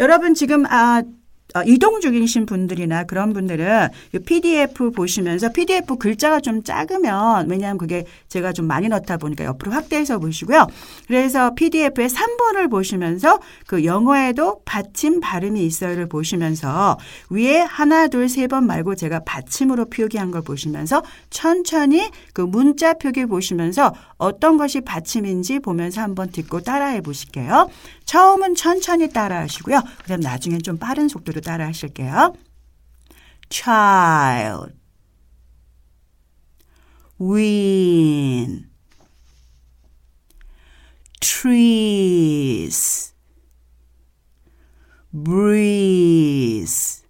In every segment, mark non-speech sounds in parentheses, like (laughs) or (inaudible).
여러분 지금 아 어, 이동 중이신 분들이나 그런 분들은 이 PDF 보시면서 PDF 글자가 좀 작으면 왜냐하면 그게 제가 좀 많이 넣다 보니까 옆으로 확대해서 보시고요. 그래서 PDF의 3번을 보시면서 그 영어에도 받침 발음이 있어요를 보시면서 위에 하나 둘 세 번 말고 제가 받침으로 표기한 걸 보시면서 천천히 그 문자 표기 보시면서 어떤 것이 받침인지 보면서 한번 듣고 따라해 보실게요. 처음은 천천히 따라 하시고요. 그다음 나중엔 좀 빠른 속도로 따라 하실게요. child win trees breeze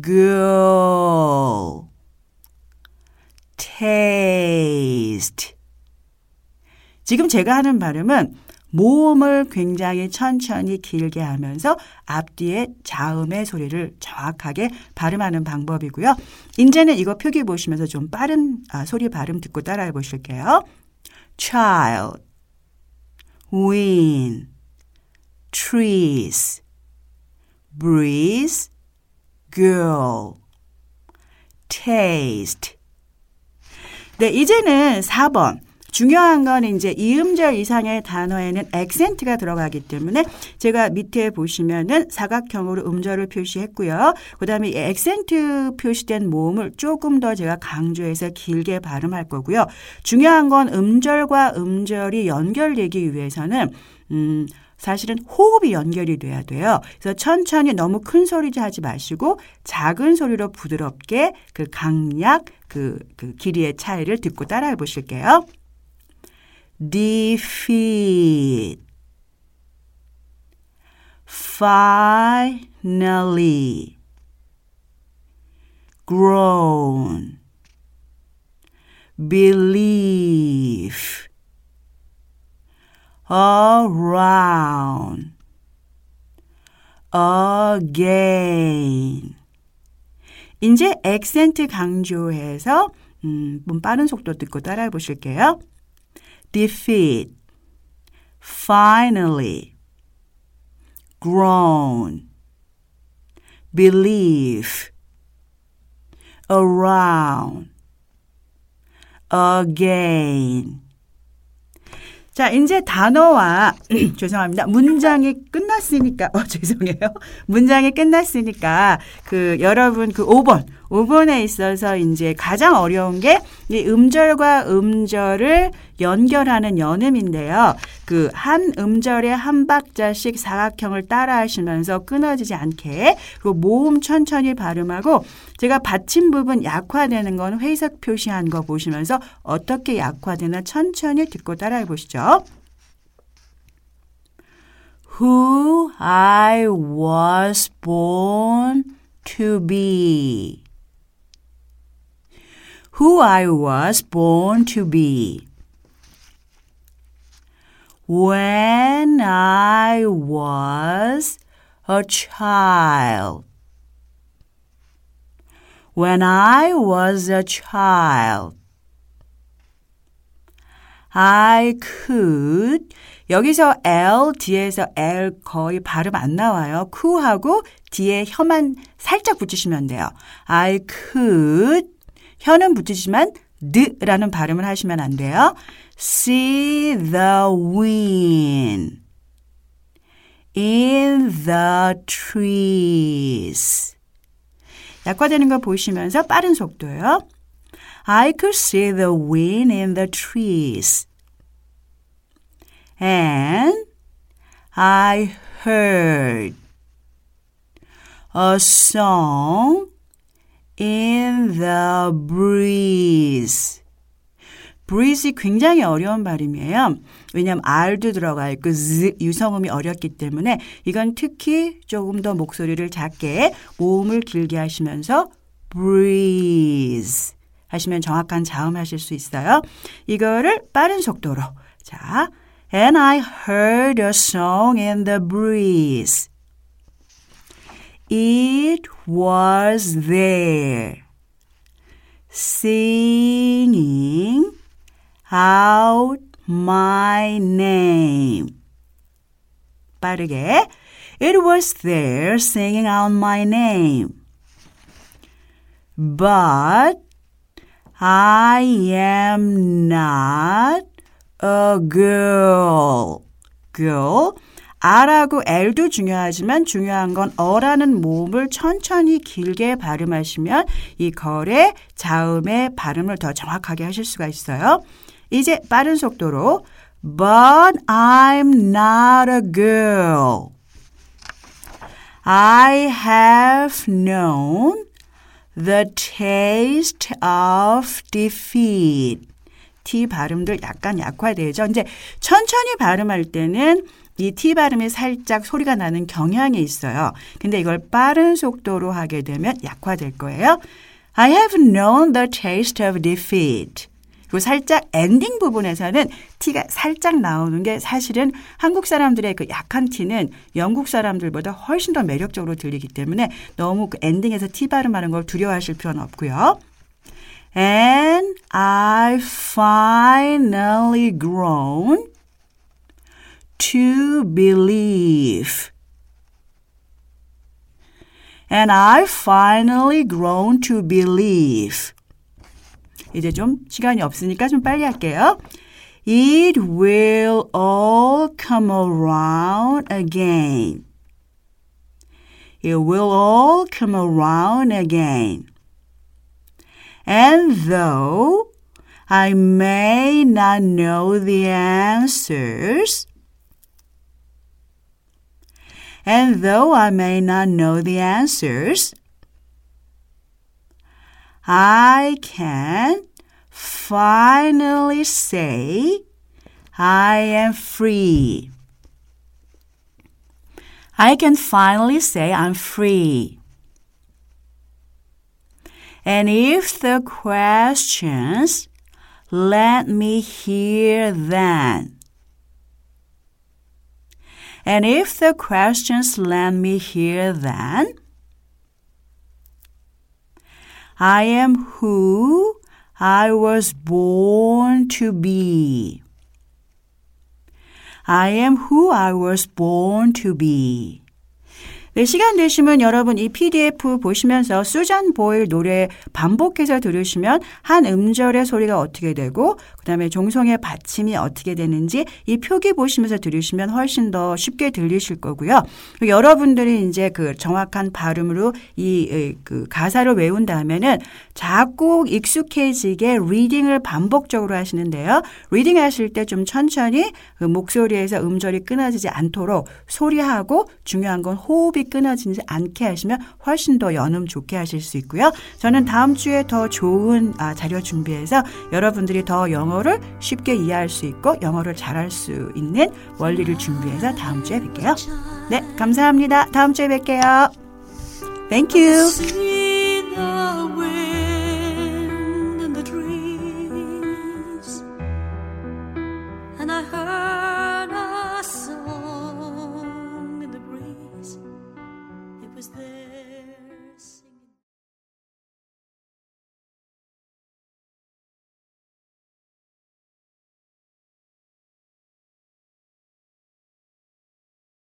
girl taste 지금 제가 하는 발음은 모음을 굉장히 천천히 길게 하면서 앞뒤에 자음의 소리를 정확하게 발음하는 방법이고요. 이제는 이거 표기 보시면서 좀 빠른 아, 소리 발음 듣고 따라해 보실게요. child, wind, trees, breeze, girl, taste. 네, 이제는 4번. 중요한 건 이제 이음절 이상의 단어에는 액센트가 들어가기 때문에 제가 밑에 보시면은 사각형으로 음절을 표시했고요. 그다음에 이 액센트 표시된 모음을 조금 더 제가 강조해서 길게 발음할 거고요. 중요한 건 음절과 음절이 연결되기 위해서는 음 사실은 호흡이 연결이 돼야 돼요. 그래서 천천히 너무 큰 소리지 하지 마시고 작은 소리로 부드럽게 그 강약 그, 그 길이의 차이를 듣고 따라해 보실게요. Defeat, finally, grown, believe, around, again. 이제 액센트 강조해서 음, 빠른 속도 듣고 따라해 보실게요. Defeat, finally, grown, believe, around, again. 자, 이제 단어와 (clears throat) 죄송합니다. 문장이 끝났으니까 어 (laughs) 죄송해요. 문장이 끝났으니까 그 여러분 그 5번 5번에 있어서 이제 가장 어려운 게 이 음절과 음절을 연결하는 연음인데요. 그 한 음절에 한 박자씩 사각형을 따라 하시면서 끊어지지 않게 그리고 모음 천천히 발음하고 제가 받침 부분 약화되는 건 회색 표시한 거 보시면서 어떻게 약화되나 천천히 듣고 따라해 보시죠. Who I was born to be. who I was born to be. When I was a child. When I was a child. I could 여기서 L 뒤에서 L 거의 발음 안 나와요. coul하고 뒤에 혀만 살짝 붙이시면 돼요. I could 혀는 붙이지만 드라는 발음을 하시면 안 돼요. See the wind in the trees. 약화되는 거 보시면서 빠른 속도요. I could see the wind in the trees. And I heard a song in the breeze. breeze 굉장히 어려운 발음이에요. 왜냐하면 R도 들어가 있고 Z 유성음이 어렵기 때문에 이건 특히 조금 더 목소리를 작게 모음을 길게 하시면서 breeze 하시면 정확한 자음 하실 수 있어요. 이거를 빠른 속도로 자 And I heard a song in the breeze. It was there, singing out my name. 빠르게. It was there singing out my name. But I am not a girl. girl. R하고 L도 중요하지만 중요한 건 어라는 모음을 천천히 길게 발음하시면 이 걸의 자음의 발음을 더 정확하게 하실 수가 있어요. 이제 빠른 속도로 But I'm not a girl. I have known the taste of defeat. T 발음들 약간 약화되죠. 이제 천천히 발음할 때는 이 T 발음이 살짝 소리가 나는 경향이 있어요. 근데 이걸 빠른 속도로 하게 되면 약화될 거예요. I have known the taste of defeat. 그리고 살짝 엔딩 부분에서는 T가 살짝 나오는 게 사실은 한국 사람들의 그 약한 T는 영국 사람들보다 훨씬 더 매력적으로 들리기 때문에 너무 그 엔딩에서 T 발음하는 걸 두려워하실 필요는 없고요. And I finally grown to believe. And I finally grown to believe. 이제 좀 시간이 없으니까 좀 빨리 할게요. It will all come around again. It will all come around again. And though I may not know the answers, and though I may not know the answers, I can finally say I am free. I can finally say I'm free. And if the questions let me hear then. And if the questions let me hear then, I am who I was born to be. I am who I was born to be. 네, 시간 되시면 여러분 이 PDF 보시면서 수잔 보일 노래 반복해서 들으시면 한 음절의 소리가 어떻게 되고 그다음에 종성의 받침이 어떻게 되는지 이 표기 보시면서 들으시면 훨씬 더 쉽게 들리실 거고요. 여러분들이 이제 그 정확한 발음으로 이 그 가사를 외운 다음에는 자꾸 익숙해지게 reading을 반복적으로 하시는데요. reading 하실 때 좀 천천히 그 목소리에서 음절이 끊어지지 않도록 소리하고 중요한 건 호흡이 끊어지지 않게 하시면 훨씬 더 연음 좋게 하실 수 있고요. 저는 다음 주에 더 좋은 아, 자료 준비해서 여러분들이 더 영어를 쉽게 이해할 수 있고 영어를 잘할 수 있는 원리를 준비해서 다음 주에 뵐게요. 네, 감사합니다. 다음 주에 뵐게요. Thank you.